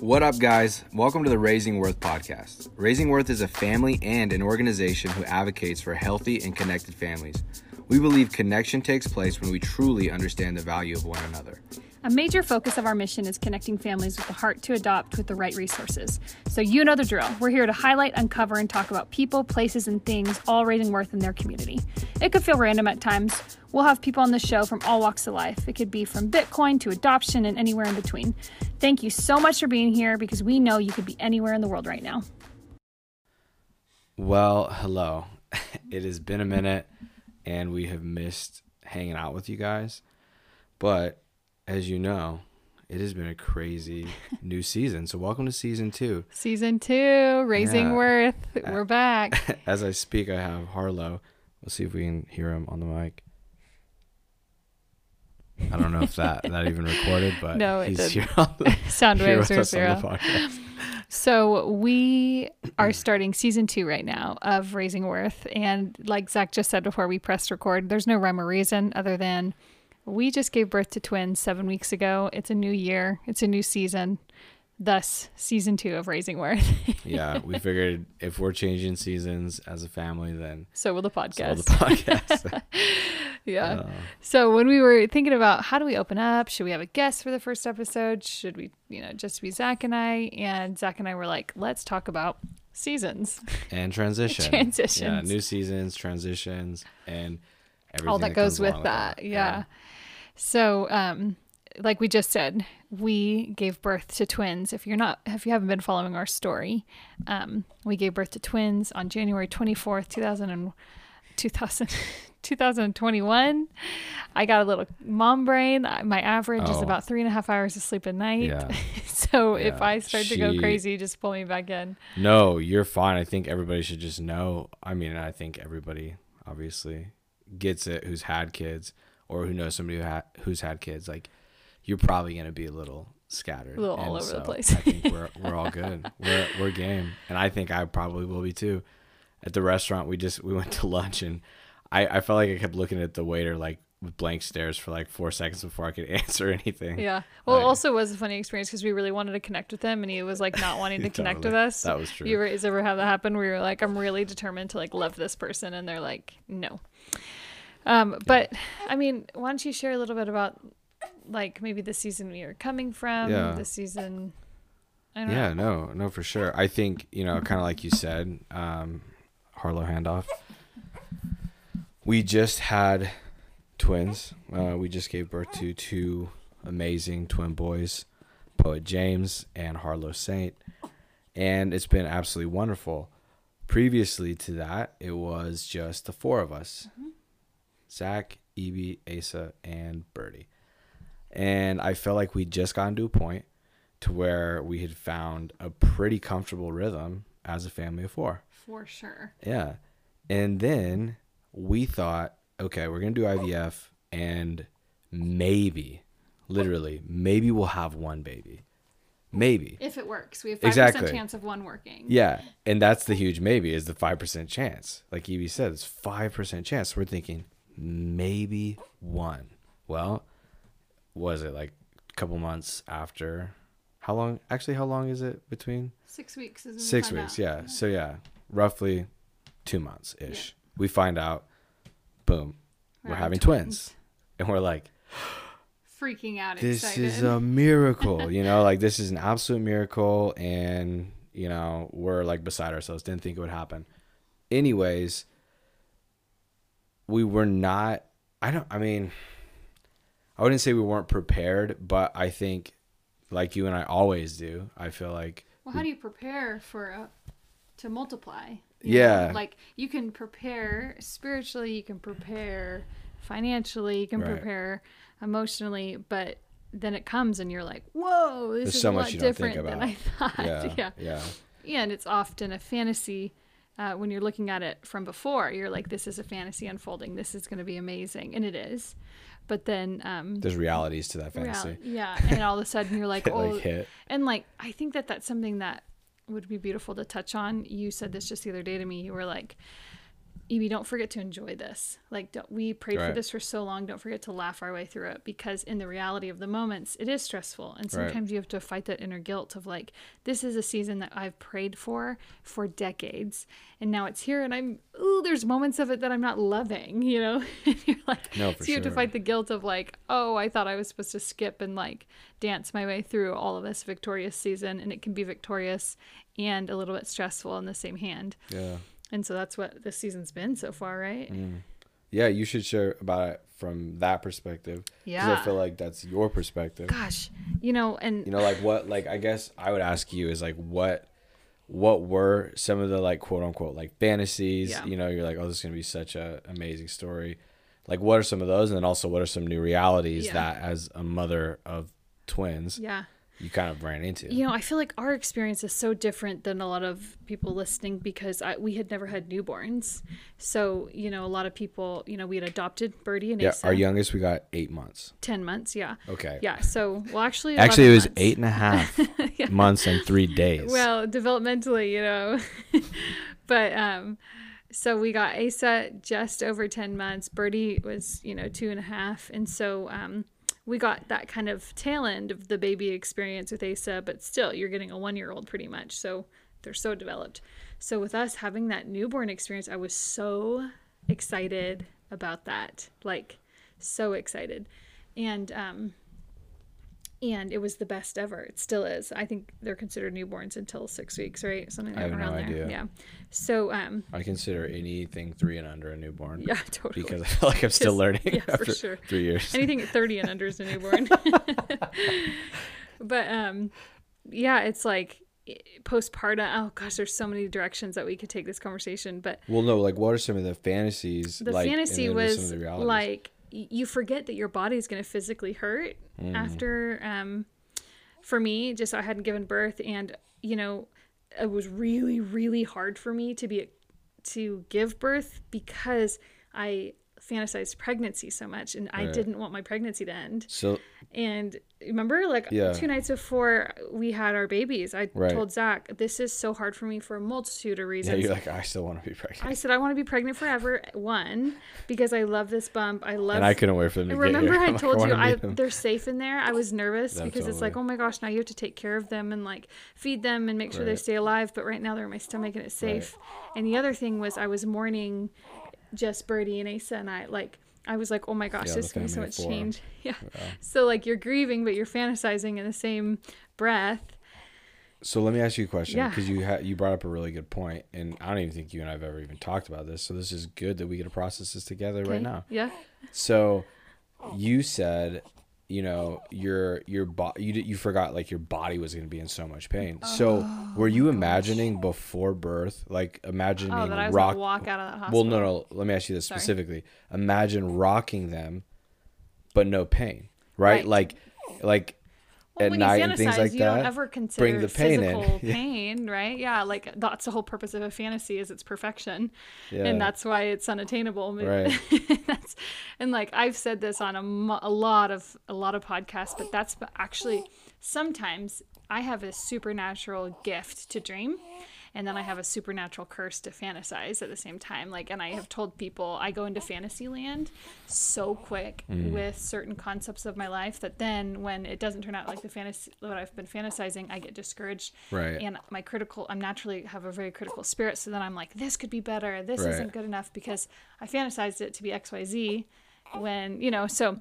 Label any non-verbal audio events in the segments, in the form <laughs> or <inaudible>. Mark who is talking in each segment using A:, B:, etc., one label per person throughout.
A: What up, guys? Welcome to the Raising Worth podcast. Raising Worth is a family and an organization who advocates for healthy and connected families. We believe connection takes place when we truly understand the value of one another.
B: A major focus of our mission is connecting families with the heart to adopt with the right resources. So, you know the drill. We're here to highlight, uncover, and talk about people, places, and things all raising worth in their community. It could feel random at times. We'll have people on the show from all walks of life. It could be from Bitcoin to adoption and anywhere in between. Thank you so much for being here because we know you could be anywhere in the world right now.
A: Well, hello. <laughs> It has been a minute and we have missed hanging out with you guys. But as you know, it has been a crazy <laughs> new season. So welcome to season two.
B: Season two, Raising
A: Yeah.
B: Worth. We're back. <laughs>
A: As I speak, I have Harlow. We'll see if we can hear him on the mic. I don't know if that that even <laughs> recorded, but
B: No, it
A: he's
B: didn't.
A: here, on the,
B: Sound waves are
A: us on the
B: zero.
A: podcast.
B: So we are starting season two right now of Raising Worth, and like Zach just said before we pressed record, there's no rhyme or reason other than we just gave birth to twins seven weeks ago. It's a new year, it's a new season, thus season two of Raising Worth. <laughs>
A: Yeah, we figured if we're changing seasons as a family, then
B: so will the
A: so
B: podcast.
A: will the podcast. <laughs>
B: yeah.
A: Uh,
B: So when we were thinking about how do we open up, should we have a guest for the first episode? Should we, you know, just be Zach and I? And Zach and I were like, let's talk about seasons.
A: and <laughs> transition.
B: Transitions.
A: Yeah, new seasons, transitions, and everything
B: all that, goes
A: comes
B: with
A: along
B: that. Yeah. So, um, like we just said, we gave birth to twins. If you're not, if you haven't been following our story, um, we gave birth to twins on January 24th, 2000 and 2000, <laughs> 2021. I got a little mom brain. My average is
A: Oh.
B: about three and a half hours of sleep a night.
A: Yeah. <laughs>
B: so if I start to go crazy, just pull me back in.
A: No, you're fine. I think everybody should just know. I mean, I think everybody obviously gets it who's had kids or who knows somebody who ha- who's had kids. Like, you're probably gonna be a little scattered,
B: A little all over the place.
A: I think we're <laughs> we're all good. we're we're game, and I think I probably will be too. At the restaurant, we just we went to lunch, and I I felt like I kept looking at the waiter like with blank stares for like four seconds before I could <laughs> answer anything.
B: Yeah. Well, it
A: Like-
B: also was a funny experience because we really wanted to connect with him, and he was like not <laughs> wanting to connect with us.
A: That was true.
B: You ever, ever have that happen where you're like, I'm really determined to like love this person, and they're like, no. Um, but I mean, why don't you share a little bit about like maybe the season we are coming from,
A: Yeah.
B: the season. I don't
A: Yeah,
B: know.
A: no, no, for sure. I think you know, kind of like you said, um, Harlow handoff. We just had twins. Uh, we just gave birth to two amazing twin boys, Poet James and Harlow Saint, and it's been absolutely wonderful. Previously to that, it was just the four of us: Zach, Evie, Asa, and Birdie. And I felt like we just gotten to a point to where we had found a pretty comfortable rhythm as a family of four.
B: For sure.
A: Yeah. And then we thought, okay, we're going to do IVF and maybe, literally, maybe we'll have one baby. Maybe.
B: If it works, we have five
A: Exactly.
B: percent chance of one working.
A: Yeah. And that's the huge maybe is the 5% chance. Like Evie said, it's 5% chance. We're thinking maybe one. Well, was it like a couple months after? How long? Actually, how long is it between?
B: Six weeks is when we
A: Six weeks,
B: out.
A: yeah. So yeah, roughly two months ish. We find out, boom, we're, having twins. and we're like, <gasps>
B: Freaking out,
A: this
B: excited.
A: is a miracle, <laughs> you know, like this is an absolute miracle, and you know we're like beside ourselves. Didn't think it would happen. Anyways, we were not. I don't. I mean, I wouldn't say we weren't prepared, but I think, like you and I always do, I feel like
B: Well, how do you prepare for a, to multiply?
A: Yeah.
B: know? like you can prepare spiritually, you can prepare financially, you can
A: Right.
B: prepare emotionally, but then it comes and you're like, "Whoa, this
A: There's
B: is
A: so
B: a
A: much
B: lot
A: you don't think
B: different than. I <laughs> thought."
A: yeah,
B: yeah.
A: yeah.
B: Yeah, and it's often a fantasy. Uh, when you're looking at it from before, you're like, "This is a fantasy unfolding. This is going to be amazing," and it is. But then, um,
A: There's realities to that
B: real-
A: fantasy.
B: yeah, and all of a sudden you're <laughs> like,
A: It,
B: "Oh,
A: like hit.
B: and like I think that that's something that would be beautiful to touch on. You said this just the other day to me. You were like, Evie, don't forget to enjoy this. Like, don't, we prayed for this for so long. Don't forget to laugh our way through it because, in the reality of the moments, it is stressful. And sometimes you have to fight that inner guilt of like, this is a season that I've prayed for for decades, and now it's here, and I'm, ooh, there's moments of it that I'm not loving, you know? <laughs> and you're like,
A: No, for
B: so you have to fight the guilt of like, oh, I thought I was supposed to skip and like dance my way through all of this victorious season, and it can be victorious and a little bit stressful in the same hand.
A: Yeah.
B: And so that's what this season's been so far, right? Mm.
A: Yeah, you should share about it from that perspective.
B: Yeah.
A: I feel like that's your perspective.
B: Gosh, you know, and
A: You know, like what like I guess I would ask you is like what what were some of the like quote unquote like fantasies?
B: Yeah.
A: You know, you're like, oh, this is gonna be such a amazing story. Like, what are some of those, and then also what are some new realities
B: Yeah.
A: that, as a mother of twins,
B: yeah.
A: You kind of ran into?
B: You know, I feel like our experience is so different than a lot of people listening because I, we had never had newborns. So, you know, a lot of people, you know, we had adopted Birdie and
A: yeah,
B: Asa.
A: our youngest we got eight months.
B: 10 months, yeah.
A: Okay.
B: Yeah, so, well, actually,
A: Actually, it was
B: months.
A: eight and a half <laughs> months and three days.
B: Well, developmentally, you know. <laughs> but um so we got Asa just over 10 months. Birdie was, you know, two and a half. And so um we got that kind of tail end of the baby experience with Asa, but still you're getting a one year old pretty much. So they're so developed. So with us having that newborn experience, I was so excited about that. Like so excited. And um and it was the best ever. It still is. I think they're considered newborns until six weeks, right? Something
A: I
B: like
A: have no
B: around there.
A: idea.
B: Yeah. So, um,
A: I consider anything three and under a newborn.
B: yeah, totally.
A: Because I feel like I'm still learning
B: yeah, for
A: after
B: sure.
A: three years.
B: anything at 30 and under is a newborn. <laughs> <laughs> but um, yeah, it's like postpartum. Oh gosh, there's so many directions that we could take this conversation. But
A: Well, no, like what are some of the fantasies?
B: the
A: like,
B: fantasy
A: then what are some
B: was
A: the
B: like you forget that your body is going to physically hurt
A: Mm.
B: after um for me just i hadn't given birth and you know it was really really hard for me to be to give birth because i fantasized pregnancy so much and i didn't want my pregnancy to end
A: so
B: and remember, like
A: Yeah.
B: two nights before we had our babies, I
A: Right.
B: told Zach, "This is so hard for me for a multitude of reasons.
A: yeah,
B: reasons."
A: you're like I still want to be pregnant,
B: I said, "I want to be pregnant forever." One, because I love this bump. I love.
A: and I couldn't wait for them to
B: remember. <laughs> I
A: I'm like,
B: told you I, they're safe in there. I was nervous
A: Yeah,
B: because it's like, oh my gosh, now you have to take care of them and like feed them and make sure they stay alive. But right now they're in my stomach and it's safe. And the other thing was I was mourning just Birdie and Asa and I like I was like, oh my gosh,
A: Yeah,
B: there's
A: the
B: gonna be so much
A: four.
B: change. <laughs> Yeah. So like you're grieving, but you're fantasizing in the same breath.
A: So let me ask you a question
B: Yeah.
A: because you ha- you brought up a really good point, and I don't even think you and I've ever even talked about this. So this is good that we get to process this together right now.
B: Yeah.
A: So you said, you know, your your body you you forgot like your body was going to be in so much pain. Oh, so were you imagining before birth, like imagining
B: Oh, that I was
A: rock?
B: walk out of that
A: well,
B: hospital.
A: no, no. Let me ask you this
B: Sorry.
A: specifically. Imagine rocking them, but no pain, right?
B: Right.
A: Like, like
B: Well,
A: at
B: when
A: night
B: you
A: and things
B: fantasize,
A: like
B: you
A: that.
B: don't ever consider
A: the pain in. <laughs>
B: pain, right? Yeah, like that's the whole purpose of a fantasy is its perfection,
A: Yeah.
B: and that's why it's unattainable. <laughs>
A: Right.
B: that's and like I've said this on a, a lot of a lot of podcasts, but that's actually sometimes I have a supernatural gift to dream. And then I have a supernatural curse to fantasize at the same time. Like, and I have told people I go into fantasy land so quick
A: Mm.
B: with certain concepts of my life that then when it doesn't turn out like the fantasy what I've been fantasizing, I get discouraged.
A: Right.
B: And my critical, I'm naturally have a very critical spirit. So then I'm like, this could be better. This
A: Right.
B: isn't good enough because I fantasized it to be X, Y, Z. When you know, so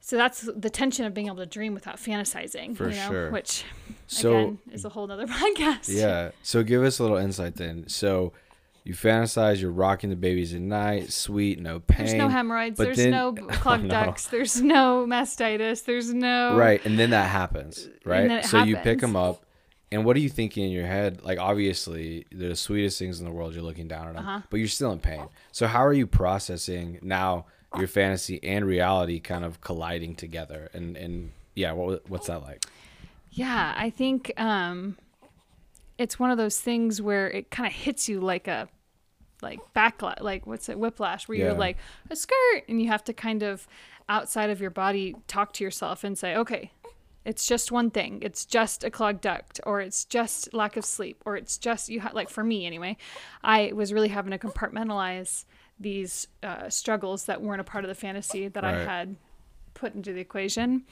B: so that's the tension of being able to dream without fantasizing.
A: For
B: you know,
A: sure.
B: Which
A: So-
B: again is a whole other <laughs> podcast.
A: Yeah. So give us a little insight then. So you fantasize you're rocking the babies at night, sweet, no pain.
B: There's no hemorrhoids. There's
A: then-
B: no <laughs> clogged
A: no.
B: ducts. There's no mastitis. There's no
A: Right, and then that happens, right? so you pick them up, and what are you thinking in your head? Like obviously, they're the sweetest things in the world. You're looking down at them,
B: Uh-huh.
A: but you're still in pain. So how are you processing now your fantasy and reality kind of colliding together? And and yeah, what what's that like?
B: Yeah, I think um, it's one of those things where it kind of hits you like a like backlash, like what's it, whiplash, where
A: Yeah.
B: you're like a skirt, and you have to kind of outside of your body talk to yourself and say, okay, it's just one thing it's just a clogged duct or it's just lack of sleep or it's just you ha- like for me anyway i was really having to compartmentalize these uh, struggles that weren't a part of the fantasy that i had put into the equation.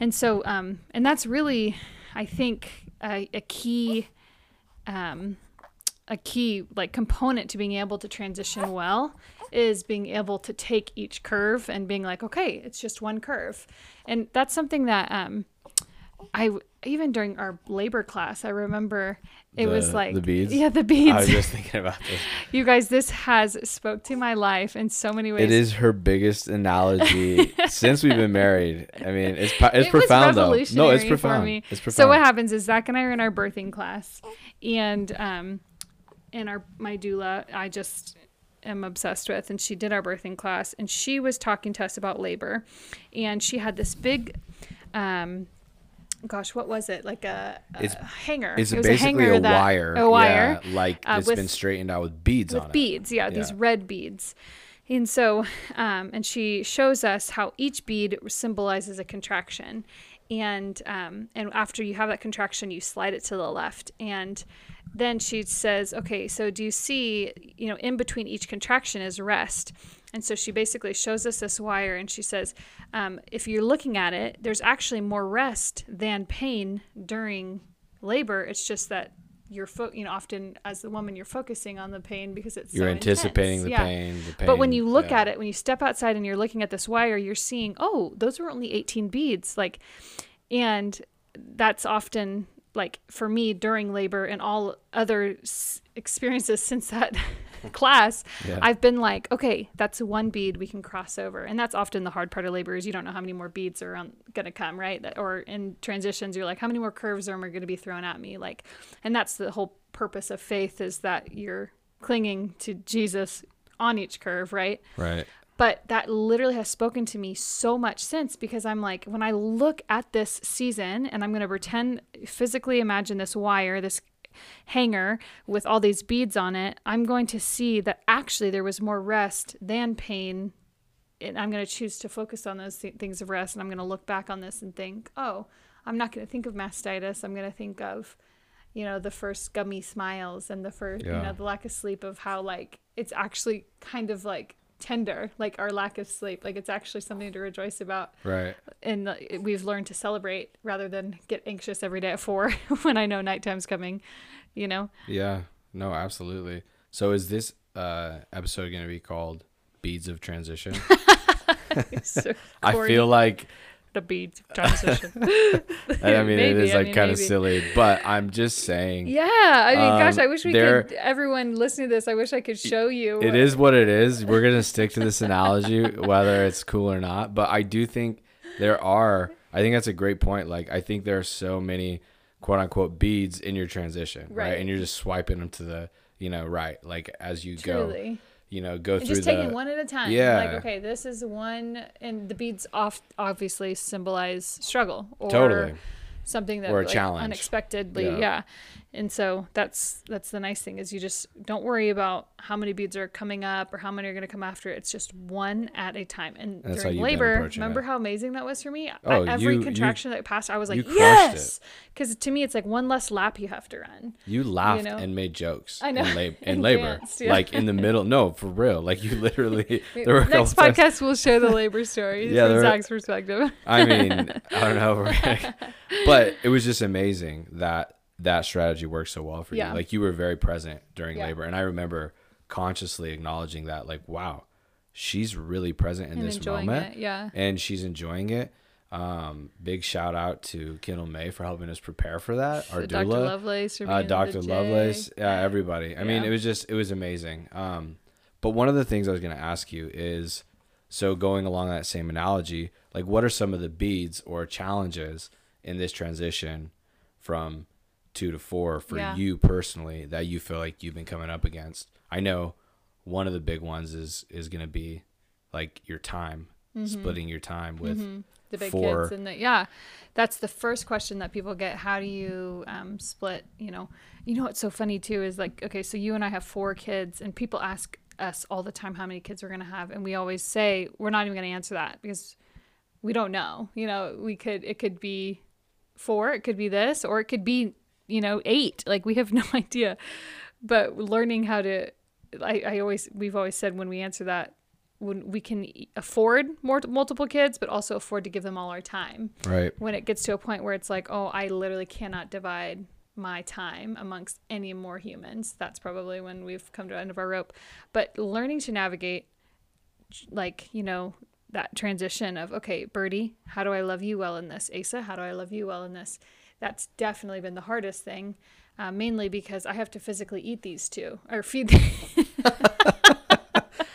B: And so um and that's really i think a, a key um a key like component to being able to transition well is being able to take each curve and being like okay it's just one curve. And that's something that um i even during our labor class i remember it was like
A: the beads?
B: yeah the beads.
A: I was just thinking about this. <laughs>
B: you guys this has spoke to my life in so many ways
A: It is her biggest analogy <laughs> since we've been married. I mean, it's it's
B: it
A: profound though. No, it's
B: for
A: profound.
B: me.
A: It's profound.
B: So what happens is Zach and I are in our birthing class, and um, in our my doula, I just am obsessed with, and she did our birthing class, and she was talking to us about labor, and she had this big, um, gosh, what was it? Like a, a
A: It's-
B: hanger.
A: It's
B: it was
A: basically
B: a, hanger
A: a,
B: that-
A: wire.
B: a wire.
A: Yeah, like
B: uh,
A: it's
B: with-
A: been straightened out with beads
B: with
A: on it.
B: beads yeah, these red beads and so um, and she shows us how each bead symbolizes a contraction and um, and after you have that contraction you slide it to the left and then she says okay so do you see you know in between each contraction is rest and so she basically shows us this wire and she says um, if you're looking at it there's actually more rest than pain during labor it's just that you're fo- you know often as the woman you're focusing on the pain because it's
A: You're
B: so
A: anticipating the
B: Yeah.
A: pain. The pain.
B: But when you look
A: yeah.
B: at it, when you step outside and you're looking at this wire, you're seeing, oh, those were only 18 beads. Like, and that's often like for me during labor and all other s- experiences <laughs> since that <laughs> class,
A: Yeah.
B: I've been like, okay, that's one bead we can cross over. And that's often the hard part of labor is you don't know how many more beads are gonna come, right? Or in transitions, you're like, how many more curves are going to be thrown at me? Like, and that's the whole purpose of faith is that you're clinging to Jesus on each curve, right?
A: Right.
B: But that literally has spoken to me so much since because I'm like, when I look at this season and I'm going to pretend, physically imagine this wire, this hanger with all these beads on it, I'm going to see that actually there was more rest than pain. And I'm going to choose to focus on those th- things of rest. And I'm going to look back on this and think, oh, I'm not going to think of mastitis. I'm going to think of, you know, the first gummy smiles and the first, you know, the lack of sleep of how, like, it's actually kind of like tender, like our lack of sleep. Like, it's actually something to rejoice about
A: Right.
B: and uh, we've learned to celebrate rather than get anxious every day at four <laughs> when I know nighttime's coming. You know,
A: Yeah. No, absolutely. So is this uh episode going to be called Beads of Transition? <laughs> <laughs>
B: so
A: I feel like
B: the beads of transition. <laughs>
A: I <laughs> mean it
B: Maybe,
A: is
B: I
A: like
B: mean,
A: kind of silly, but I'm just saying
B: yeah, I mean, gosh,
A: Um,
B: I wish we
A: there-
B: could. Everyone listening to this, I wish I could show you.
A: it is what it is. We're to stick to this analogy whether it's cool or not, but I do think there are I think that's a great point. Like I think there are so many quote unquote beads in your transition, right?
B: Right.
A: And you're just swiping them to the, you know, right, like as you go,
B: Truly.
A: You know, go
B: And
A: through
B: just
A: the
B: taking one at a time.
A: Yeah.
B: Like, okay, this is one, and the beads off obviously symbolize struggle or
A: Totally.
B: something that
A: Or a
B: like,
A: challenge.
B: unexpectedly,
A: Yeah.
B: yeah. And so that's that's the nice thing is you just don't worry about how many beads are coming up or how many are going to come after it. It's just one at a time. And
A: That's
B: during labor, remember
A: it.
B: how amazing that was for me?
A: Oh,
B: At every
A: you- you-
B: contraction that passed, I was like, yes, because to me it's like one less lap you have to run.
A: You laughed
B: know?
A: and made jokes.
B: I know.
A: In, lab- <laughs> in
B: And
A: labor.
B: danced, yeah.
A: Like in the middle. No, for real. Like you literally. <laughs> <laughs> There were
B: Next
A: couple times-
B: podcast, we'll share the labor stories
A: Yeah,
B: from
A: were-
B: Zach's perspective.
A: I mean, I don't know. but it was just amazing that that strategy worked so well for
B: Yeah.
A: you. Like you were very present during
B: Yeah.
A: labor. And I remember consciously acknowledging that, like, wow, she's really present in
B: and
A: this moment.
B: it. Yeah.
A: And she's enjoying it. Um, big shout out to Kendall May for helping us prepare for that. Our
B: Dr.
A: doula.
B: Lovelace,
A: uh, Dr. Lovelace, yeah, everybody. I mean, it was just it was amazing. Um, but one of the things I was going to ask you is, so going along that same analogy, like what are some of the beads or challenges in this transition from two to four for
B: Yeah.
A: you personally that you feel like you've been coming up against? I know one of the big ones is is going to be like your time, splitting your time with
B: Mm-hmm. the big
A: for-
B: kids and the yeah that's the first question that people get how do you um, split you know you know what's so funny too is like okay so you and i have four kids and people ask us all the time how many kids we're going to have and we always say we're not even going to answer that because we don't know you know we could it could be four, it could be this, or it could be, you know, eight. Like we have <laughs> no idea. But learning how to, I, I always, we've always said when we answer that, when we can afford more multiple kids, but also afford to give them all our time.
A: Right.
B: When it gets to a point where it's like, oh, I literally cannot divide my time amongst any more humans. That's probably when we've come to the end of our rope. But learning to navigate, like, you know, that transition of, okay, Birdie, how do I love you well in this? Asa, how do I love you well in this? That's definitely been the hardest thing, uh, mainly because I have to physically eat these two or feed them. <laughs> <laughs>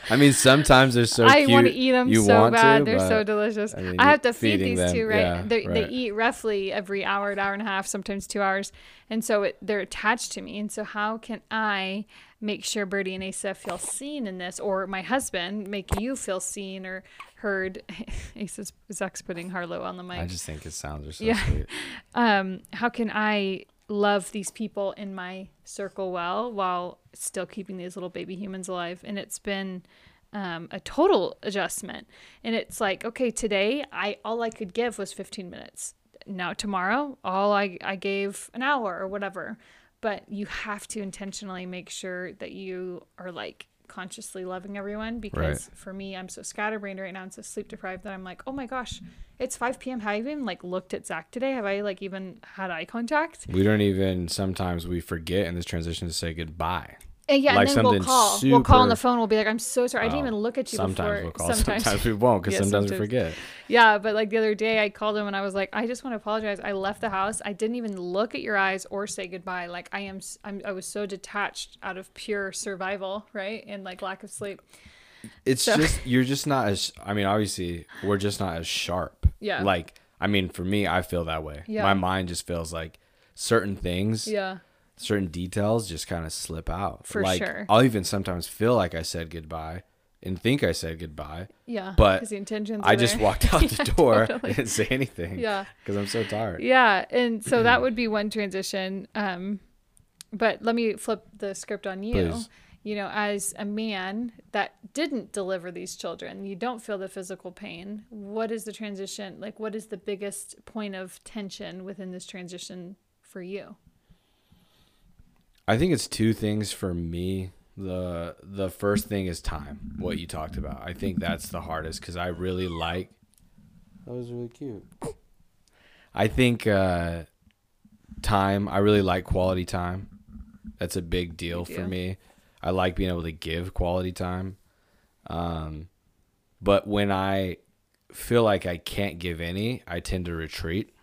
A: I mean, sometimes they're so
B: I
A: cute.
B: want to eat them so bad.
A: to,
B: They're so delicious.
A: I
B: I, have to feed these
A: them,
B: two, right?
A: yeah,
B: they, they eat roughly every hour, hour and a half, sometimes two hours. And so it, they're attached to me. And so, how can I make sure Birdie and Asa feel seen in this, or my husband make you feel seen or heard? <laughs> Asa's Zach's putting Harlow on the mic
A: I just think his sounds are so
B: Yeah.
A: sweet. <laughs>
B: um, how can I love these people in my circle well while still keeping these little baby humans alive? And it's been um, a total adjustment. And it's like, okay, today I all I could give was 15 minutes. Now tomorrow, all I, I gave an hour or whatever. But you have to intentionally make sure that you are like consciously loving everyone because
A: Right.
B: for me, I'm so scatterbrained right now and so sleep deprived that I'm like, oh my gosh, it's 5 p.m. Have I even like looked at Zach today? Have I like even had eye contact?
A: We don't even sometimes we forget in this transition to say goodbye.
B: Uh, and yeah,
A: Like
B: and then we'll call. We'll call on the phone. We'll be like, I'm so sorry. I didn't even look at you
A: sometimes
B: before.
A: we'll call. Sometimes, we won't because <laughs>
B: Yeah,
A: sometimes, we forget.
B: Yeah, but like the other day, I called him and I was like, I just want to apologize. I left the house. I didn't even look at your eyes or say goodbye. Like I am, I'm, I was so detached out of pure survival, right, and like lack of sleep.
A: It's
B: So-
A: just you're just not as. I mean, obviously, we're just not as sharp.
B: Yeah.
A: Like, I mean, for me, I feel that way.
B: Yeah.
A: My mind just feels like certain things,
B: Yeah,
A: certain details, just kind of slip out.
B: For
A: like,
B: sure.
A: I'll even sometimes feel like I said goodbye and think I said goodbye.
B: yeah.
A: But
B: the intentions.
A: I just
B: there.
A: walked out the <laughs>
B: Yeah,
A: door
B: totally.
A: and didn't say anything.
B: Yeah.
A: Because I'm so tired.
B: Yeah, and so that <clears throat> would be one transition. Um, but let me flip the script on you.
A: Please.
B: You know, as a man that didn't deliver these children, you don't feel the physical pain. What is the transition? Like, what is the biggest point of tension within this transition for you?
A: I think it's two things for me. The the first thing is time, what you talked about. I think that's the hardest because I really like. That was really cute. I think uh, time. I really like quality time. That's a big deal for me. I like being able to give quality time. Um, but when I feel like I can't give any, I tend to retreat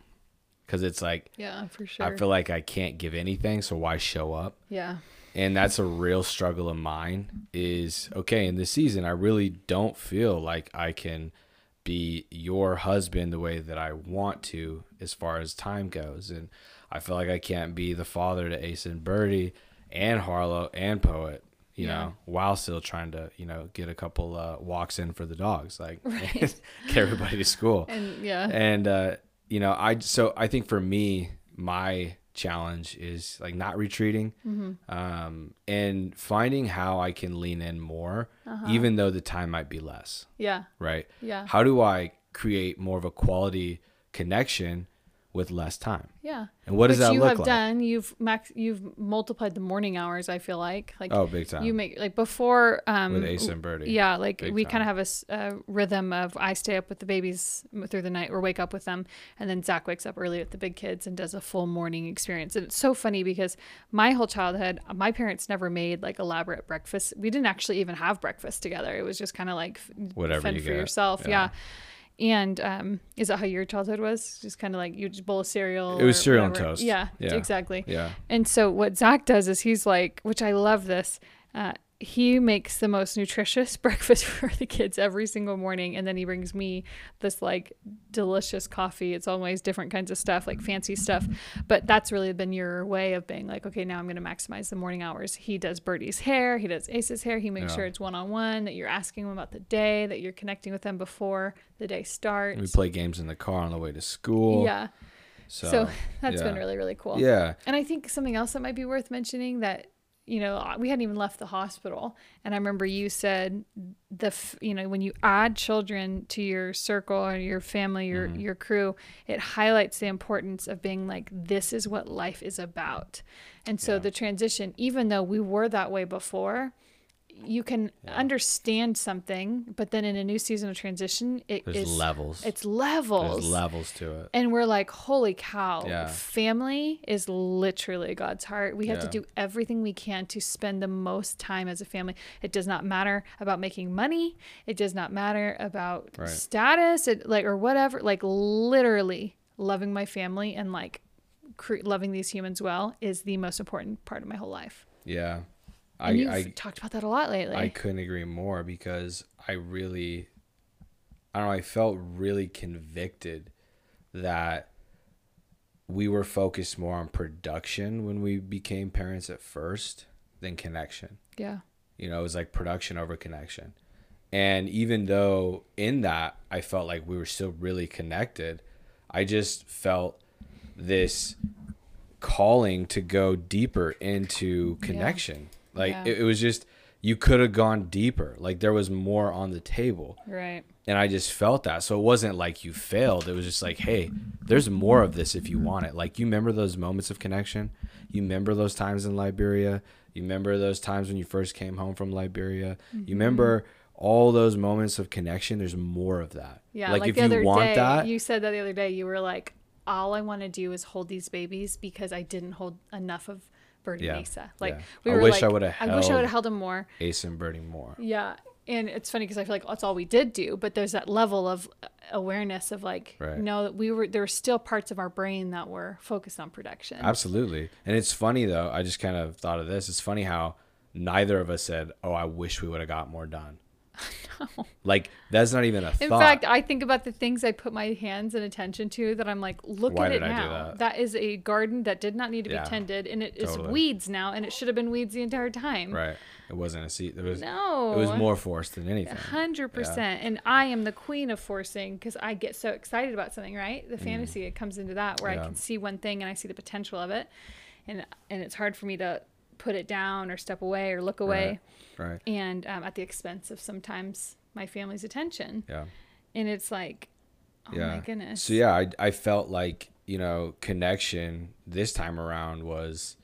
A: because it's like
B: Yeah, for sure.
A: I feel like I can't give anything, so why show up?
B: yeah,
A: and that's a real struggle of mine is okay in this season i really don't feel like i can be your husband the way that i want to as far as time goes and i feel like i can't be the father to ace and birdie and harlow and poet you
B: Yeah.
A: know while still trying to you know get a couple uh, walks in for the dogs like <laughs> <laughs> get everybody to school. <laughs>
B: And yeah,
A: and uh you know i so i think for me my challenge is like not retreating.
B: Mm-hmm.
A: um and finding how i can lean in more
B: Uh-huh.
A: even though the time might be less.
B: Yeah,
A: right?
B: Yeah,
A: how do i create more of a quality connection with less time
B: yeah.
A: and what does
B: Which
A: that
B: you
A: look
B: have
A: like
B: done. You've max. You've multiplied the morning hours. I feel like like
A: oh big time
B: you make like before um
A: with ace and birdie
B: yeah like
A: Big
B: we kind of have a rhythm of i stay up with the babies through the night or wake up with them and then zach wakes up early with the big kids and does a full morning experience and it's so funny because my whole childhood my parents never made like elaborate breakfast we didn't actually even have breakfast together it was just kind of like
A: Whatever
B: fend
A: you
B: for
A: get.
B: yourself
A: Yeah.
B: yeah. And um, is that how your childhood was? Just kind of like you just bowl of cereal.
A: It was cereal and toast.
B: Yeah,
A: Yeah.
B: exactly.
A: yeah
B: And so what Zach does is he's like, which I love this. Uh, he makes the most nutritious <laughs> breakfast <laughs> for the kids every single morning, and then he brings me this like delicious coffee. It's always different kinds of stuff, like fancy stuff. But that's really been your way of being like, okay, now I'm going to maximize the morning hours. He does Birdie's hair, he does Ace's hair. He makes
A: Yeah.
B: sure it's one on one. That you're asking him about the day, that you're connecting with them before the day starts.
A: we play games in the car on the way to school
B: yeah.
A: so,
B: So, <laughs> that's been really really cool.
A: yeah
B: And I think something else that might be worth mentioning that you know, we hadn't even left the hospital. And I remember you said the, f- you know, when you add children to your circle or your family, your,
A: Mm-hmm.
B: your crew, it highlights the importance of being like, this is what life is about. And so
A: Yeah.
B: the transition, even though we were that way before, you can understand something, but then in a new season of transition, it
A: There's
B: is-
A: levels.
B: It's levels.
A: There's levels to it.
B: And we're like, holy cow,
A: Yeah.
B: family is literally God's heart. We have to do everything we can to spend the most time as a family. It does not matter about making money. It does not matter about
A: Right.
B: status, it, like or whatever. Like literally loving my family and like cre- loving these humans well is the most important part of my whole life.
A: Yeah. I,
B: And you've
A: I
B: talked about that a lot lately.
A: I couldn't agree more because I really, I don't know, I felt really convicted that we were focused more on production when we became parents at first than connection.
B: yeah.
A: You know, it was like production over connection. And even though in that I felt like we were still really connected, I just felt this calling to go deeper into connection. Like
B: Yeah.
A: it, it was just you could have gone deeper. Like there was more on the table.
B: Right.
A: And I just felt that. So it wasn't like you failed. It was just like, hey, there's more of this if you want it. Like you remember those moments of connection? You remember those times in Liberia? You remember those times when you first came home from Liberia?
B: Mm-hmm.
A: You remember all those moments of connection? There's more of that.
B: Yeah,
A: Like,
B: like,
A: if
B: the
A: you
B: other
A: want
B: day,
A: that,
B: you said that the other day. You were like, "All I want to do is hold these babies because I didn't hold enough of Bird
A: Yeah,
B: Mesa." Like
A: yeah.
B: we
A: I
B: were
A: wish I
B: like,
A: would've
B: I wish I would have held them more.
A: Ace and Birdie more.
B: Yeah, and it's funny because I feel like that's all we did do, but there's that level of awareness of like,
A: Right.
B: no, that we were there were still parts of our brain that were focused on production.
A: Absolutely. And it's funny though, I just kind of thought of this. It's funny how neither of us said, Oh, I wish we would have got more done. <laughs> Like that's not even a thought.
B: In
A: thought.
B: fact, I think about the things I put my hands and attention to that I'm like, look
A: Why
B: at it
A: I
B: now.
A: that?
B: that is a garden that did not need to
A: Yeah,
B: be tended, and it is
A: totally.
B: weeds now, and it should have been weeds the entire time.
A: right. It wasn't a seat. It was
B: No,
A: it was more forced than anything.
B: hundred percent. And I am the queen of forcing because I get so excited about something. Right, the fantasy it comes into that where I
A: Mm.
B: Can see one thing and I see the potential of it, and and it's hard for me to put it down or step away or look away,
A: Right.
B: and um, at the expense of sometimes my family's attention.
A: Yeah.
B: And it's like, oh
A: yeah.
B: my goodness.
A: So yeah, I I felt like, you know, connection this time around was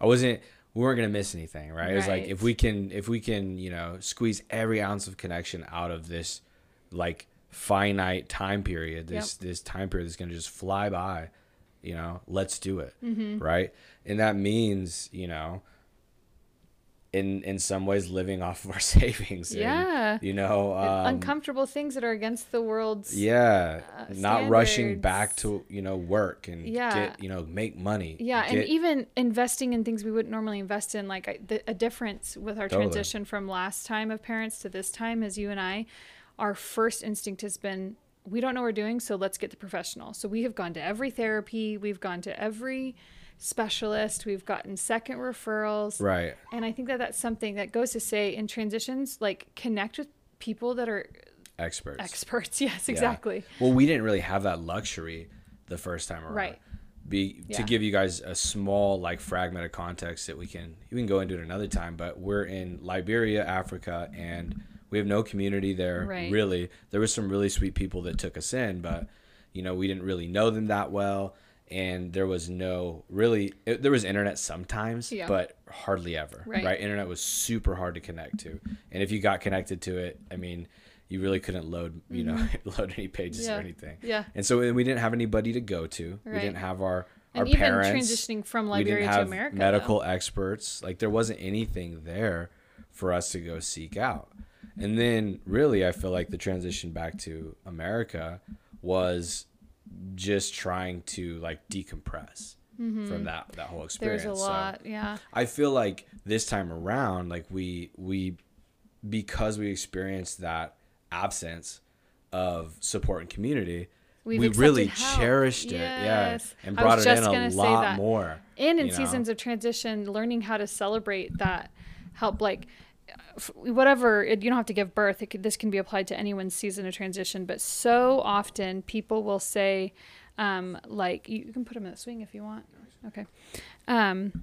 A: I wasn't we weren't gonna miss anything, right? It was like if we can if we can, you know, squeeze every ounce of connection out of this like finite time period, this this time period that's gonna just fly by, you know, let's do it.
B: Mm-hmm.
A: Right? And that means, you know, in in some ways living off of our <laughs> savings. and,
B: Yeah.
A: you know, um,
B: uncomfortable things that are against the world's
A: yeah
B: uh,
A: not rushing back to you know work and
B: Yeah.
A: get you know make money
B: Yeah, and even investing in things we wouldn't normally invest in, like I- the, a difference with our
A: Totally.
B: transition from last time of parents to this time, as you and I, our first instinct has been we don't know what we're doing, so let's get the professional. So we have gone to every therapy, we've gone to every specialist, we've gotten second referrals,
A: right
B: and I think that that's something that goes to say in transitions, like connect with people that are
A: experts
B: experts. <laughs> Yes,
A: Yeah.
B: exactly.
A: well we didn't really have that luxury the first time around
B: Right.
A: be to give you guys a small like fragment of context that we can we can go into it another time but we're in liberia africa and we have no community there
B: Right.
A: really there was some really sweet people that took us in but you know we didn't really know them that well and there was no really it, there was internet sometimes
B: Yeah.
A: but hardly ever
B: Right.
A: right internet was super hard to connect to and if you got connected to it i mean you really couldn't load you know <laughs> load any pages
B: Mm-hmm. Yeah.
A: or anything
B: Yeah.
A: and so we didn't have anybody to go to
B: right.
A: we didn't have our our
B: And even
A: parents
B: transitioning from
A: we didn't
B: Liberia to America,
A: medical
B: though.
A: experts like there wasn't anything there for us to go seek out and then really i feel like the transition back to america was just trying to like decompress from that that whole experience
B: Mm-hmm. There's a
A: So
B: lot, yeah.
A: i feel like this time around like we we because we experienced that absence of support and community
B: We've
A: we really
B: help.
A: cherished it yeah and brought it in a lot more
B: and in
A: you know?
B: seasons of transition learning how to celebrate that help like whatever it, you don't have to give birth could, this can be applied to anyone's season of transition but so often people will say um, like you, you can put them in the swing if you want. Okay. Um,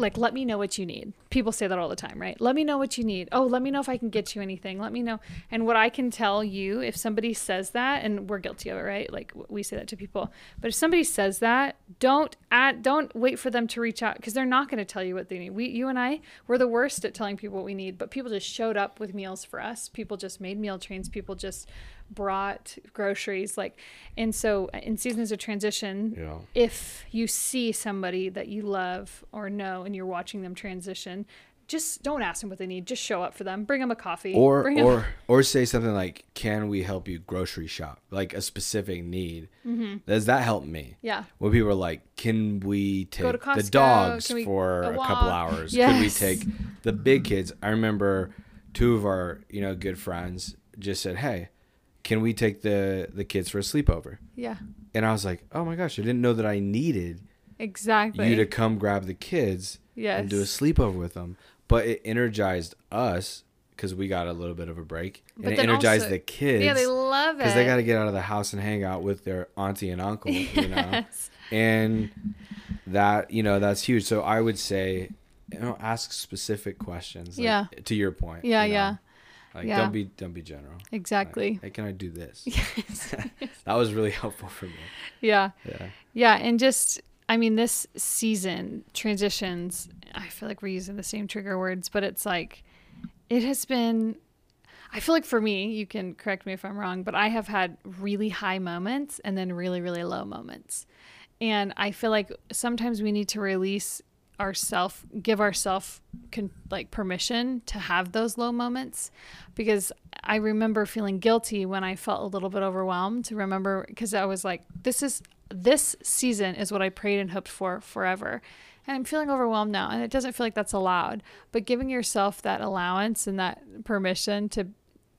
B: like let me know what you need. People say that all the time right? Let me know what you need. Oh let me know if i can get you anything. Let me know. And what i can tell you if somebody says that and we're guilty of it right? Like we say that to people. But if somebody says that don't at don't wait for them to reach out because they're not going to tell you what they need. We you and i we're the worst at telling people what we need but people just showed up with meals for us. People just made meal trains. People just brought groceries like and so in seasons of transition
A: Yeah.
B: if you see somebody that you love or know and you're watching them transition just don't ask them what they need. Just show up for them. Bring them a coffee.
A: Or
B: bring 'em-
A: or <laughs> or say something like can we help you grocery shop? Like a specific need.
B: Mm-hmm.
A: does that help me?
B: Yeah.
A: When people are like can we take
B: to
A: the dogs
B: we-
A: for
B: a
A: a, couple
B: walk?"
A: hours? Could we take the big kids? I remember two of our you know good friends just said hey can we take the the kids for a sleepover
B: yeah
A: and i was like oh my gosh i didn't know that i needed
B: exactly
A: you to come grab the kids
B: yes
A: and do a sleepover with them. But it energized us because we got a little bit of a break,
B: But
A: and it energized
B: also-
A: the kids
B: yeah they love it
A: because they got to get out of the house and hang out with their auntie and <laughs> uncle, you know.
B: Yes.
A: and that you know that's huge. So I would say, you know, ask specific questions. like,
B: Yeah.
A: To your point.
B: Yeah,
A: you know.
B: yeah.
A: Like
B: Yeah.
A: don't be don't be general. Like,
B: exactly
A: hey, can I do this? <laughs>
B: yes. <laughs>
A: that was really helpful for me.
B: yeah
A: Yeah.
B: Yeah, and just I mean this season transitions, I feel like we're using the same trigger words, but it's like it has been I feel like for me, you can correct me if I'm wrong, but I have had really high moments and then really really low moments. And I feel like sometimes we need to release ourself give ourself con- like permission to have those low moments. Because I remember feeling guilty when I felt a little bit overwhelmed to remember because I was like this is this season is what I prayed and hoped for forever. And I'm feeling overwhelmed now and it doesn't feel like that's allowed. But giving yourself that allowance and that permission to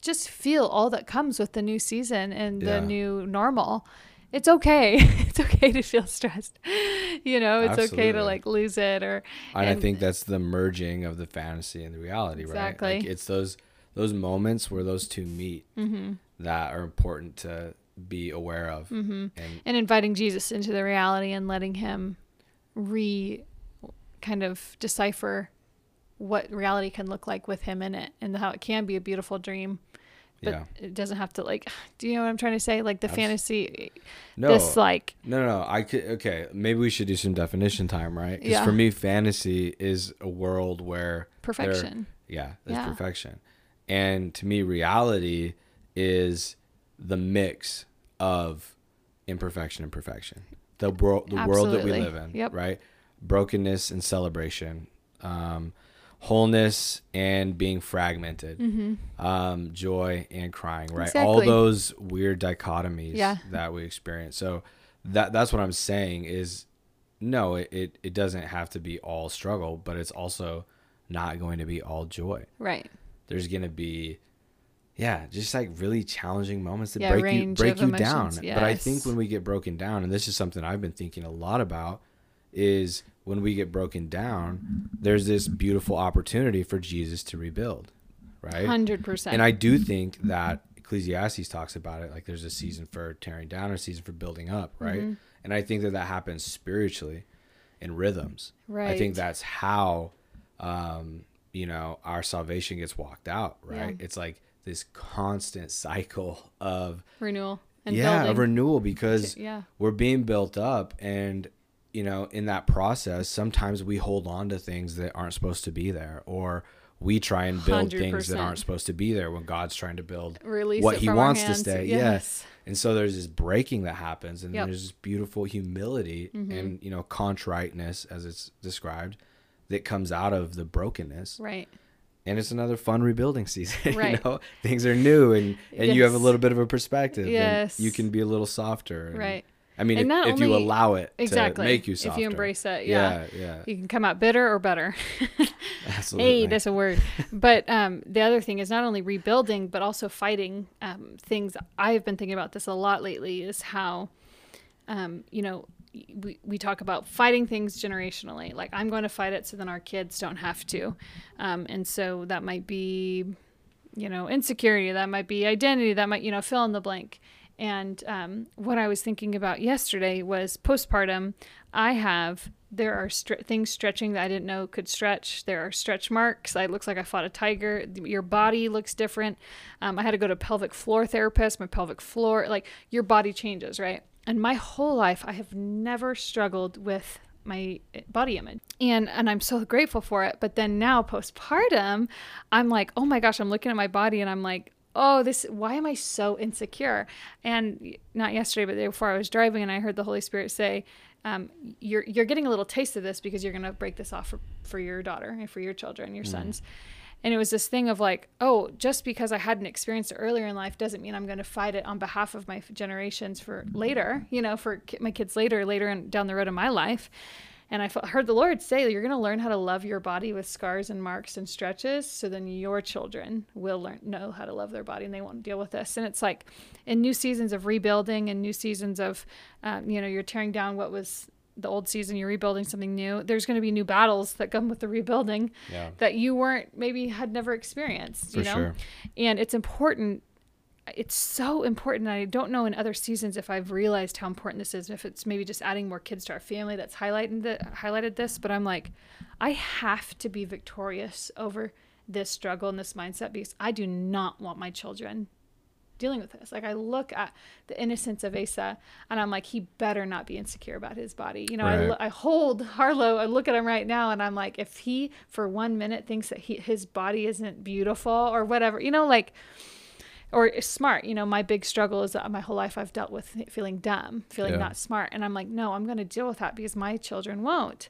B: just feel all that comes with the new season and
A: Yeah.
B: the new normal it's okay <laughs> it's okay to feel stressed <laughs> you know it's okay to like lose it or
A: and, I think that's the merging of the fantasy and the reality, right?
B: Exactly.
A: Like it's those those moments where those two meet
B: Mm-hmm.
A: that are important to be aware of. Mm-hmm. And
B: and inviting Jesus into the reality and letting him re kind of decipher what reality can look like with him in it and how it can be a beautiful dream but
A: yeah,
B: it doesn't have to like <sighs> do you know what i'm trying to say like the fantasy
A: no,
B: this like
A: no, no, no. I could. Okay, maybe we should do some definition time, right? Because
B: Yeah.
A: for me, fantasy is a world where
B: perfection
A: Yeah, that's
B: Yeah.
A: perfection. And to me, reality is the mix of imperfection and perfection. The world, the world that we live in,
B: Yep.
A: right? Brokenness and celebration, um, wholeness and being fragmented, um, joy and crying, right? All
B: Mm-hmm.
A: Those weird dichotomies
B: Yeah.
A: that we experience. So that that's what I'm saying is no, it, it, it doesn't have to be all struggle, but it's also not going to be all joy.
B: right
A: There's gonna be yeah, just like really challenging moments that
B: Yeah,
A: break you break you down.
B: emotions,
A: But I think when we get broken down, and this is something I've been thinking a lot about, is when we get broken down, there's this beautiful opportunity for Jesus to rebuild. Right?
B: 100%
A: And I do think that Ecclesiastes talks about it. Like there's a season for tearing down, a season for building up, right?
B: Mm-hmm.
A: And I think that that happens spiritually in rhythms.
B: Right.
A: I think that's how, um, you know, our salvation gets walked out, right?
B: Yeah.
A: It's like this constant cycle of
B: renewal and
A: yeah,
B: building
A: of renewal because
B: yeah
A: we're being built up and you know in that process sometimes we hold on to things that aren't supposed to be there or we try and build things that aren't supposed to be there when god's trying to build
B: release
A: what he wants to stay
B: yes
A: yes and so there's this breaking that happens and
B: Yep. Mm-hmm.
A: there's this beautiful humility and you know contriteness as it's described that comes out of the brokenness
B: right
A: and it's another fun rebuilding season. <laughs> you know, things are new, and and you have a little bit of a perspective.
B: Yes.
A: you can be a little softer. and-
B: Right.
A: I mean, if, if you allow it
B: exactly
A: to make you softer.
B: if you embrace it yeah,
A: yeah, yeah,
B: you can come out bitter or better <laughs>
A: absolutely.
B: Hey, that's a word. but um, the other thing is not only rebuilding, but also fighting um, things. I've been thinking about this a lot lately. Is how, um, you know, we we talk about fighting things generationally. Like I'm going to fight it so then our kids don't have to, um, and so that might be, you know, insecurity. That might be identity. That might you know fill in the blank. And um, what I was thinking about yesterday was postpartum. I have there are stre- things stretching that I didn't know could stretch. There are stretch marks. I looks like I fought a tiger. Your body looks different. Um, I had to go to pelvic floor therapist. My pelvic floor, like your body changes, right? And my whole life, I have never struggled with my body image and and I'm so grateful for it but then now postpartum I'm like oh my gosh I'm looking at my body and I'm like oh this why am I so insecure? And not yesterday but the day before I was driving and I heard the Holy Spirit say um, you're you're getting a little taste of this because you're gonna break this off for, for your daughter and for your children your mm. sons. And it was this thing of like oh just because i hadn't experienced it earlier in life doesn't mean i'm going to fight it on behalf of my generations for later you know for my kids later later and down the road in my life and i heard the lord say you're going to learn how to love your body with scars and marks and stretches so then your children will learn know how to love their body and they won't deal with this and it's like in new seasons of rebuilding and new seasons of um, you know you're tearing down what was the old season, you're rebuilding something new. There's going to be new battles that come with the rebuilding yeah. that you weren't maybe had never experienced. You know, sure. and it's important. It's so important. I don't know in other seasons if I've realized how important this is. If it's maybe just adding more kids to our family that's highlighted the, highlighted this, but I'm like, I have to be victorious over this struggle and this mindset because I do not want my children dealing with this. Like I look at the innocence of Asa and I'm like, he better not be insecure about his body. You know, right. I, I hold Harlow, I look at him right now and I'm like, if he for one minute thinks that he, his body isn't beautiful or whatever, you know, like, or smart, you know, my big struggle is that my whole life I've dealt with feeling dumb, feeling yeah. not smart. And I'm like, no, I'm going to deal with that because my children won't.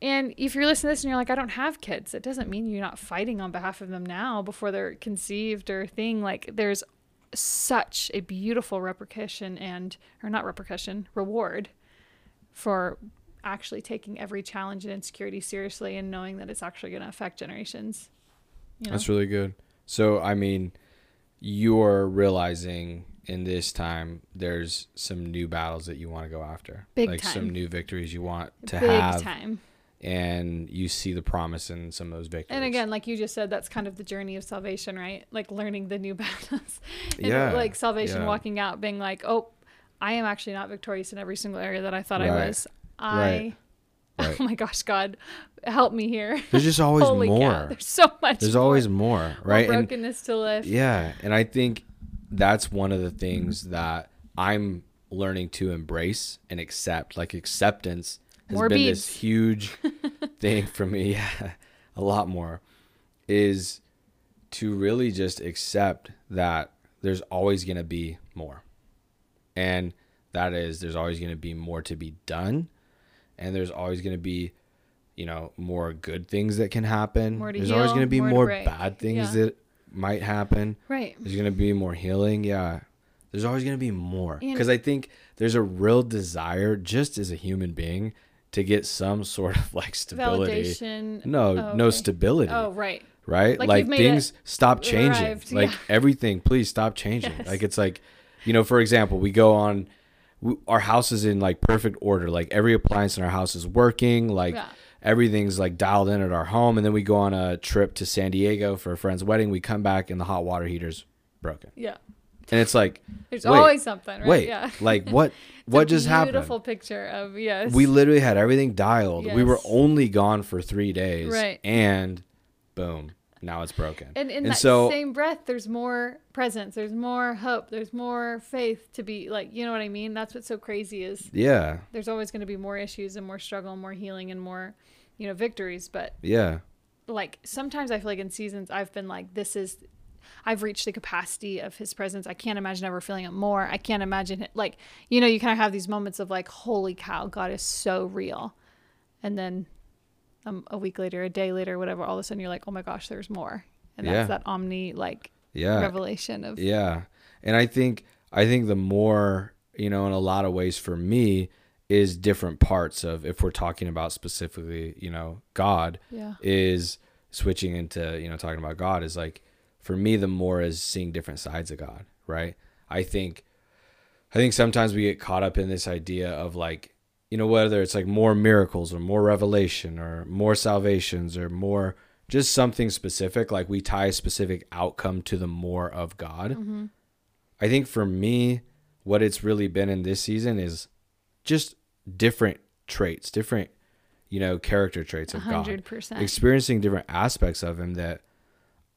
B: And if you're listening to this and you're like, I don't have kids, it doesn't mean you're not fighting on behalf of them now before they're conceived or thing. Like there's such a beautiful repercussion and or not repercussion reward for actually taking every challenge and insecurity seriously and knowing that it's actually going to affect generations
A: you know? that's really good so i mean you're realizing in this time there's some new battles that you want to go after Big like time. some new victories you want to Big have time and you see the promise in some of those victories.
B: And again, like you just said, that's kind of the journey of salvation, right? Like learning the new <laughs> battles. yeah. Like salvation, yeah. walking out, being like, oh, I am actually not victorious in every single area that I thought right. I was. I. Right. <laughs> Oh right. Oh my gosh, God, help me here.
A: There's just <laughs> always more.
B: Cow. There's so much.
A: There's more. always more, right?
B: More brokenness and, to lift.
A: Yeah, and I think that's one of the things that I'm learning to embrace and accept. Like acceptance has more been beads. this huge <laughs> thing for me. Yeah, a lot more is to really just accept that there's always going to be more. And that is there's always going to be more to be done and there's always going to be you know more good things that can happen. there's heal, always going to be more, more bad things yeah. that might happen.
B: Right.
A: There's going to be more healing. Yeah. There's always going to be more because I think there's a real desire just as a human being to get some sort of like stability. Validation. No, oh, okay. no stability.
B: Oh, right.
A: Right? Like, like things stop changing. Arrived. <laughs> Like yeah. everything, please stop changing. Yes. Like it's like, you know, for example, we go on we, our house is in like perfect order. Like every appliance in our house is working. Like yeah. everything's like dialed in at our home. And then we go on a trip to San Diego for a friend's wedding. We come back and the hot water heater's broken.
B: Yeah.
A: And it's like
B: there's wait, always something, right?
A: Wait, yeah. like <laughs> what? what just happened?
B: Beautiful picture of yes.
A: We literally had everything dialed. Yes. We were only gone for three days,
B: right?
A: And boom, now it's broken.
B: And in and that so, same breath, there's more presence. There's more hope. There's more faith to be like, you know what I mean? That's what's so crazy is
A: yeah.
B: There's always going to be more issues and more struggle and more healing and more, you know, victories. But
A: yeah,
B: like sometimes I feel like in seasons I've been like, this is I've reached the capacity of his presence. I can't imagine ever feeling it more. I can't imagine it like, you know, you kind of have these moments of like, holy cow, God is so real. And then um, a week later, a day later, whatever, all of a sudden you're like, oh my gosh, there's more. And that's yeah. that omni like yeah. revelation of
A: Yeah. And I think I think the more, you know, in a lot of ways for me is different parts of if we're talking about specifically, you know, God
B: yeah.
A: is switching into, you know, talking about God is like for me the more is seeing different sides of God, right? I think I think sometimes we get caught up in this idea of like, you know, whether it's like more miracles or more revelation or more salvations or more just something specific, like we tie a specific outcome to the more of God. Mm-hmm. I think for me, what it's really been in this season is just different traits, different, you know, character traits of God.
B: 100%.
A: Experiencing different aspects of him that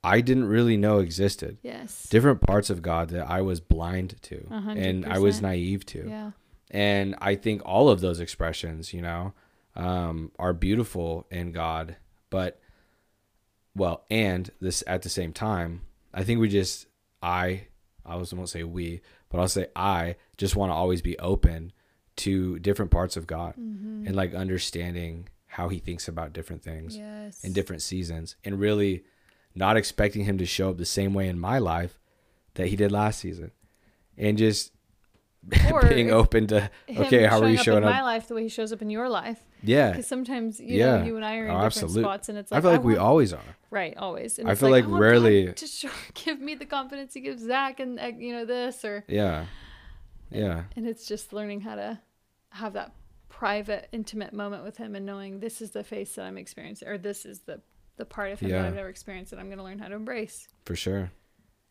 A: I didn't really know existed.
B: yes.
A: Different parts of God that I was blind to
B: A hundred
A: and I was naive to.
B: Yeah.
A: And I think all of those expressions, you know, um, are beautiful in God. But, well, and this at the same time, I think we just, I, I was won't say we, but I'll say I just want to always be open to different parts of God
B: Mm-hmm.
A: and like understanding how he thinks about different things
B: Yes.
A: in different seasons and really not expecting him to show up the same way in my life that he did last season and just <laughs> being open to okay how are you showing up
B: in
A: up
B: my life the way he shows up in your life?
A: yeah
B: Because sometimes you
A: Yeah.
B: know you and I are in
A: Oh,
B: different spots, and it's like
A: i feel like we
B: want-
A: always are
B: right always. And
A: I feel like
B: God
A: rarely-
B: to show, <laughs> give me the confidence he gives Zach, and uh, you know this or
A: yeah yeah
B: and it's just learning how to have that private, intimate moment with him, and knowing this is the face that I'm experiencing, or this is the the part of him
A: Yeah.
B: that I've never experienced that I'm going to learn how to embrace.
A: for sure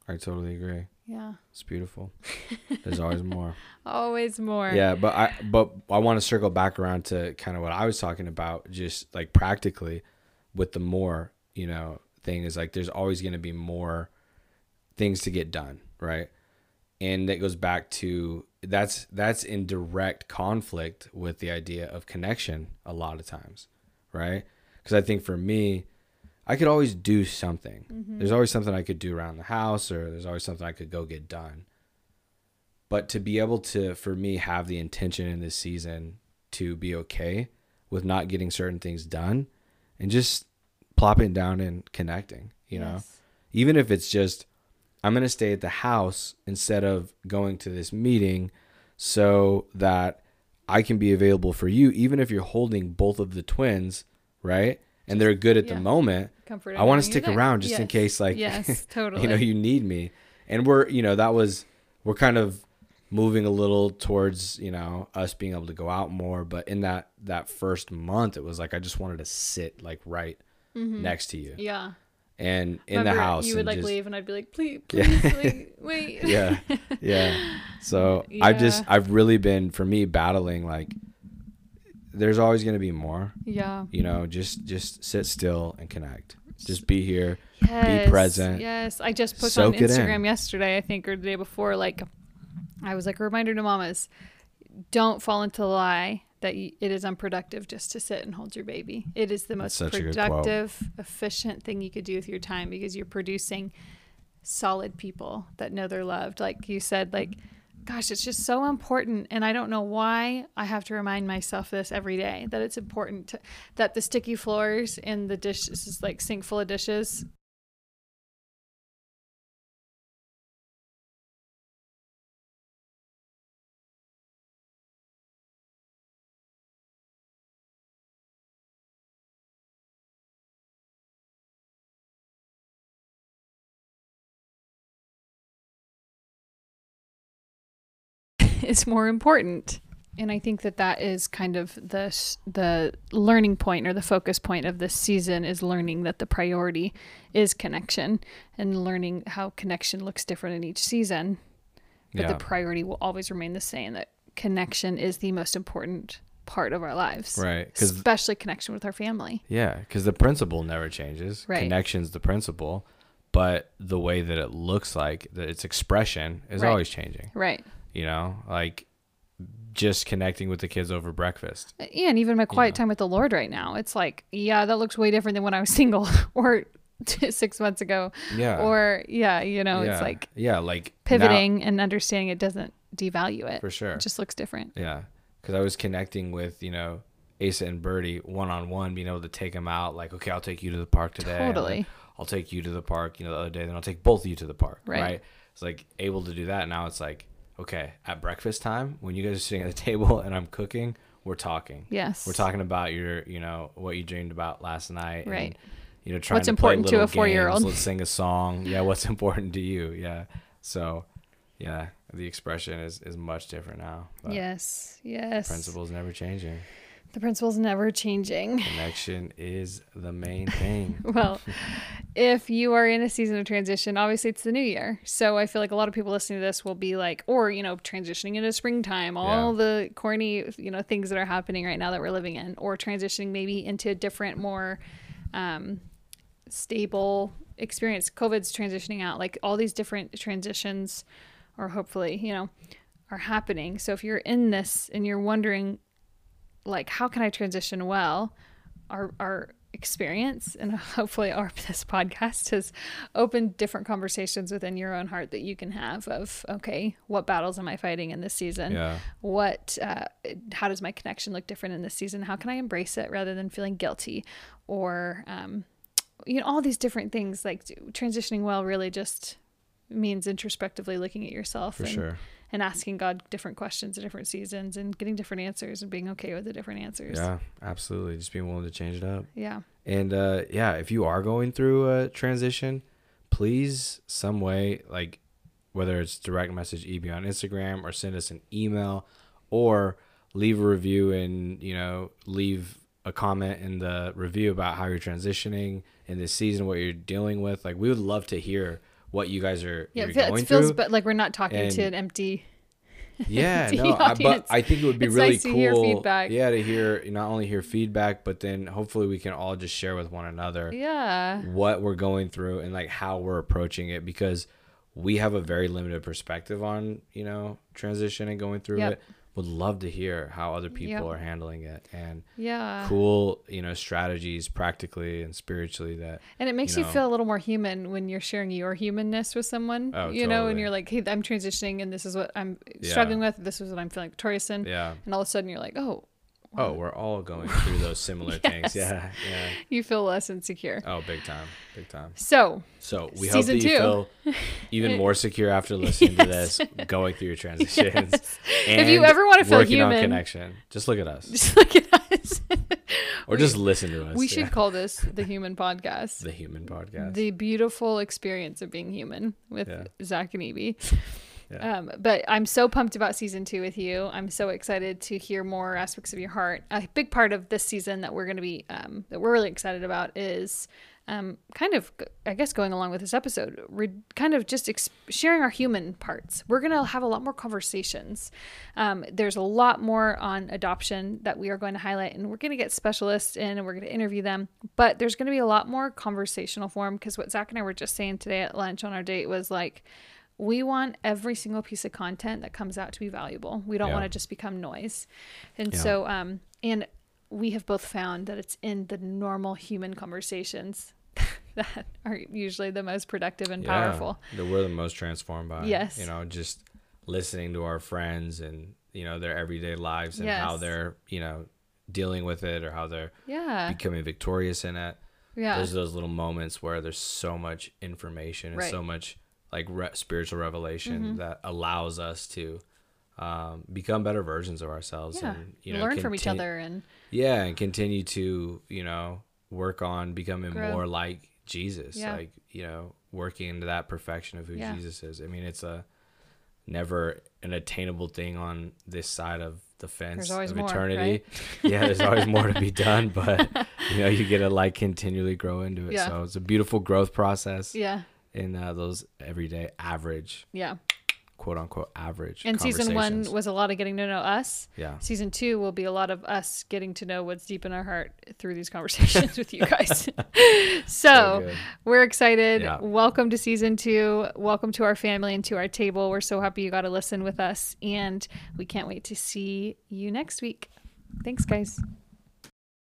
A: i totally agree
B: Yeah,
A: it's beautiful. There's always more. <laughs>
B: Always more.
A: yeah but i but i want to circle back around to kind of what i was talking about just like practically with the more you know thing is like there's always going to be more things to get done right? And that goes back to that's that's in direct conflict with the idea of connection a lot of times right? Because i think for me i could always do something. Mm-hmm. There's always something i could do around the house or there's always something i could go get done. But to be able to for me have the intention in this season to be okay with not getting certain things done and just plopping down and connecting you know? Even if it's just i'm going to stay at the house instead of going to this meeting so that i can be available for you even if you're holding both of the twins right and they're good at
B: yeah.
A: the moment
B: Comfort.
A: i want to stick around just in case like
B: yes, totally. <laughs>
A: you know you need me and we're you know that was we're kind of moving a little towards you know us being able to go out more but in that that first month it was like i just wanted to sit like right mm-hmm. next to you
B: yeah.
A: and in
B: Remember,
A: the house
B: you would like
A: just,
B: leave, and I'd be like, please, <laughs>
A: Yeah.
B: please, wait, wait.
A: yeah yeah <laughs> so i've just i've really been for me battling like there's always going to be more
B: Yeah.
A: you know just just sit still and connect just be here
B: Yes, be
A: present.
B: Yes, I just put on
A: it in.
B: Instagram yesterday, I think, or the day before. Like, I was like a reminder to mamas: don't fall into the lie that y- it is unproductive just to sit and hold your baby. It is the most
A: such a good quote.
B: productive, efficient thing you could do with your time because you're producing solid people that know they're loved. Like you said, like. Gosh, it's just so important, and I don't know why I have to remind myself this every day that it's important to, that the sticky floors in the dish this is like sink full of dishes is more important. And I think that that is kind of the the learning point or the focus point of this season is learning that the priority is connection and learning how connection looks different in each season. But
A: yeah
B: the priority will always remain the same. That connection is the most important part of our lives,
A: right
B: Especially connection with our family.
A: Yeah, because the principle never changes.
B: Right.
A: Connection's the principle, but the way that it looks like, that its expression is
B: Right.
A: always changing.
B: Right.
A: You know, like just connecting with the kids over breakfast.
B: Uh, yeah, and even my quiet
A: know.
B: time with the Lord right now, it's like, yeah, that looks way different than when I was <laughs> single or six months ago.
A: Yeah.
B: Or yeah, you know,
A: yeah.
B: it's like
A: yeah, like now-
B: pivoting and understanding it doesn't devalue it.
A: for sure.
B: It just looks different.
A: Yeah, because I was connecting with you know Asa and Birdie one on one, being able to take them out. Like, okay, I'll take you to the park today.
B: Totally.
A: I'll take you to the park. You know, the other day, then I'll take both of you to the park.
B: Right.
A: Right. It's like able to do that. Now it's like, okay, at breakfast time when you guys are sitting at the table and I'm cooking, we're talking.
B: Yes.
A: We're talking about your, you know, what you dreamed about last night.
B: Right.
A: And, you know, trying
B: What's
A: to play
B: important to a four-year-old.
A: Let's sing a song. Yeah. What's <laughs> important to you? Yeah. So, yeah, the expression is is much different now.
B: Yes. Yes.
A: Principles never changing.
B: The principle's never changing.
A: Connection is the main <laughs> thing.
B: well, if you are in a season of transition, obviously it's the new year. So I feel like a lot of people listening to this will be like, or, you know, transitioning into springtime, all
A: Yeah.
B: the corny, you know, things that are happening right now that we're living in, or transitioning maybe into a different, more um, stable experience. COVID's transitioning out, like all these different transitions, or hopefully, you know, are happening. So if you're in this and you're wondering, like, how can I transition well? Our, our experience and <laughs> hopefully our this podcast has opened different conversations within your own heart that you can have of okay what battles am i fighting in this season
A: Yeah.
B: what uh, how does my connection look different in this season how can i embrace it rather than feeling guilty or um, you know all these different things like transitioning well really just means introspectively looking at yourself
A: For
B: and,
A: sure.
B: And asking god different questions at different seasons and getting different answers and being okay with the different answers
A: Yeah, absolutely. Just being willing to change it up.
B: yeah
A: And uh, yeah, if you are going through a transition, please some way like whether it's direct message EB on Instagram or send us an email or leave a review and you know leave a comment in the review about how you're transitioning in this season, what you're dealing with. Like we would love to hear what you guys are
B: yeah it,
A: going
B: it feels
A: through.
B: but like we're not talking to an empty <laughs>
A: Yeah,
B: to
A: no, I, but. I think it would be
B: It's
A: really
B: nice to
A: cool.
B: hear feedback.
A: Yeah, to hear not only hear feedback, but then hopefully we can all just share with one another
B: yeah
A: what we're going through and like how we're approaching it because we have a very limited perspective on you know transition and going through
B: Yep.
A: it. Would love to hear how other people
B: Yep.
A: are handling it and
B: yeah
A: cool you know strategies practically and spiritually that
B: And it makes
A: you
B: you, feel a little more human when you're sharing your humanness with someone.
A: Oh,
B: you know, and you're like, hey, I'm transitioning and this is what I'm
A: Yeah.
B: struggling with. This is what I'm feeling victorious in.
A: yeah
B: And all of a sudden you're like, oh,
A: oh we're all going through those <laughs> similar things yeah yeah
B: you feel less insecure.
A: oh big time big time
B: So,
A: So we hope that you
B: two.
A: feel even more secure after <laughs> listening to this, going through your <laughs> transitions.
B: If you ever wanna feel
A: working on
B: human-
A: connection, just look at us,
B: just look at us.
A: or just listen to us.
B: we
A: yeah.
B: should call this the human podcast.
A: the human podcast.
B: The beautiful experience of being human with
A: Yeah.
B: Zach and Evie.
A: Yeah.
B: Um, but I'm so pumped about season two with you. I'm so excited to hear more aspects of your heart. A big part of this season that we're going to be um, that we're really excited about is um, kind of, I guess, going along with this episode, re- kind of just ex- sharing our human parts. We're going to have a lot more conversations. Um, there's a lot more on adoption that we are going to highlight, and we're going to get specialists in and we're going to interview them. But there's going to be a lot more conversational form because what Zach and I were just saying today at lunch on our date was like, we want every single piece of content that comes out to be valuable. We don't
A: Yeah.
B: want to just become noise. And
A: Yeah.
B: so, um, and we have both found that it's in the normal human conversations <laughs> that are usually the most productive and powerful.
A: That we're the most transformed by.
B: Yes.
A: You know, just listening to our friends and you know their everyday lives and how they're you know dealing with it or how they're
B: Yeah.
A: becoming victorious in it.
B: Yeah.
A: There's those little moments where there's so much information and
B: Right.
A: So much like re- spiritual revelation that allows us to um, become better versions of ourselves
B: yeah.
A: and you know
B: Learn from each other and
A: Yeah, and continue to you know work on becoming
B: Grow.
A: more like Jesus.
B: Yeah.
A: Like you know working into that perfection of who
B: Yeah.
A: Jesus is. I mean, it's a never an attainable thing on this side of the fence of
B: more,
A: eternity. <laughs> yeah, there's always more to be <laughs> done, but you know you get to like continually grow into it.
B: Yeah.
A: So it's a beautiful growth process
B: yeah.
A: In uh, those everyday average,
B: Yeah.
A: quote unquote average.
B: And season one was a lot of getting to know us.
A: yeah.
B: Season two will be a lot of us getting to know what's deep in our heart through these conversations <laughs> with you guys. <laughs> so
A: So
B: we're excited.
A: Yeah.
B: Welcome to season two. Welcome to our family and to our table. We're so happy you got to listen with us. And we can't wait to see you next week. Thanks, guys.